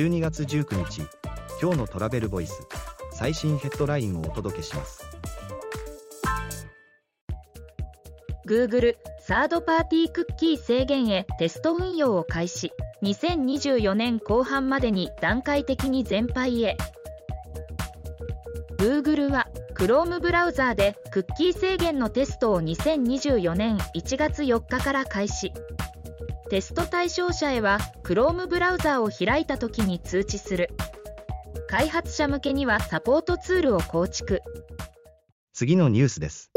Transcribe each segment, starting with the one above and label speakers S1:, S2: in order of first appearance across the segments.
S1: 12月19日今日のトラベルボイス最新ヘッドラインをお届けします。
S2: Google サードパーティークッキー制限へテスト運用を開始。2024年後半までに段階的に全廃へ。Google は Chrome ブラウザーでクッキー制限のテストを2024年1月4日から開始。テスト対象者へは Chrome ブラウザーを開いた時に通知する。開発者向けにはサポートツールを構築。
S1: 次のニュースです。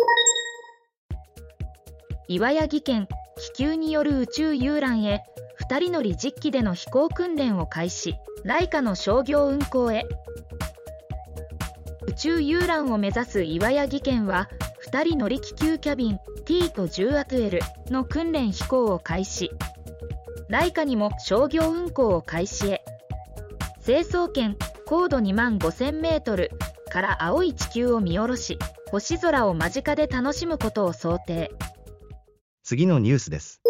S2: 岩谷技研気球による宇宙遊覧へ2人乗り実機での飛行訓練を開始。ライカの商業運航へ。宇宙遊覧を目指す岩谷技研は2人乗り気球キャビン T と10アトゥエルの訓練飛行を開始ライカにも商業運航を開始へ。成層圏高度2万 5000m から青い地球を見下ろし星空を間近で楽しむことを想定。
S1: 次のニュースです。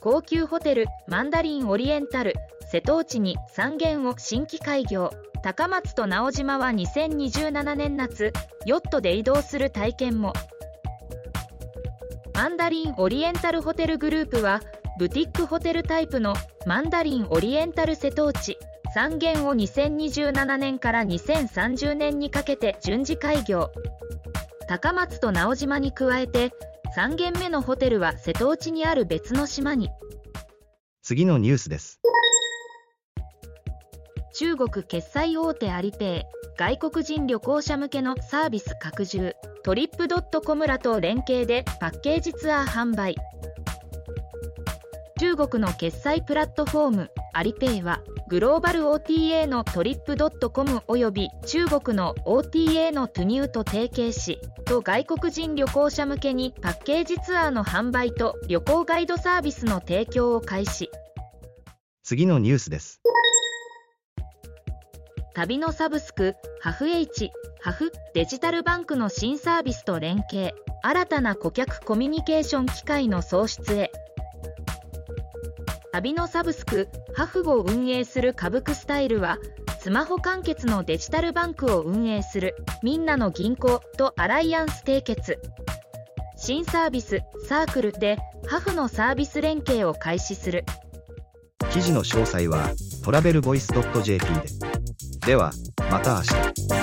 S2: 高級ホテルマンダリンオリエンタル瀬戸内に3軒を新規開業。高松と直島は2027年夏ヨットで移動する体験もマンダリンオリエンタルホテルグループはブティックホテルタイプのマンダリンオリエンタル瀬戸内。3軒を2027年から2030年にかけて順次開業。高松と直島に加えて3軒目のホテルは瀬戸内にある別の島に。
S1: 次のニュースです。
S2: 中国決済大手アリペイ外国人旅行者向けのサービス拡充トリップドットコムらと連携でパッケージツアー販売。中国の決済プラットフォームアリペイはグローバル OTA のトリップドットコムおよび中国の OTA のトゥニューと提携しと外国人旅行者向けにパッケージツアーの販売と旅行ガイドサービスの提供を開始。
S1: 次のニュースです。
S2: 旅のサブスクハフ H ハフデジタルバンクの新サービスと連携新たな顧客コミュニケーション機会の創出へ。旅のサブスクハフを運営するカブクスタイルはスマホ完結のデジタルバンクを運営するみんなの銀行とアライアンス締結。新サービスサークルでハフのサービス連携を開始する。
S1: 記事の詳細はトラベルボイス .jp で。ではまた明日。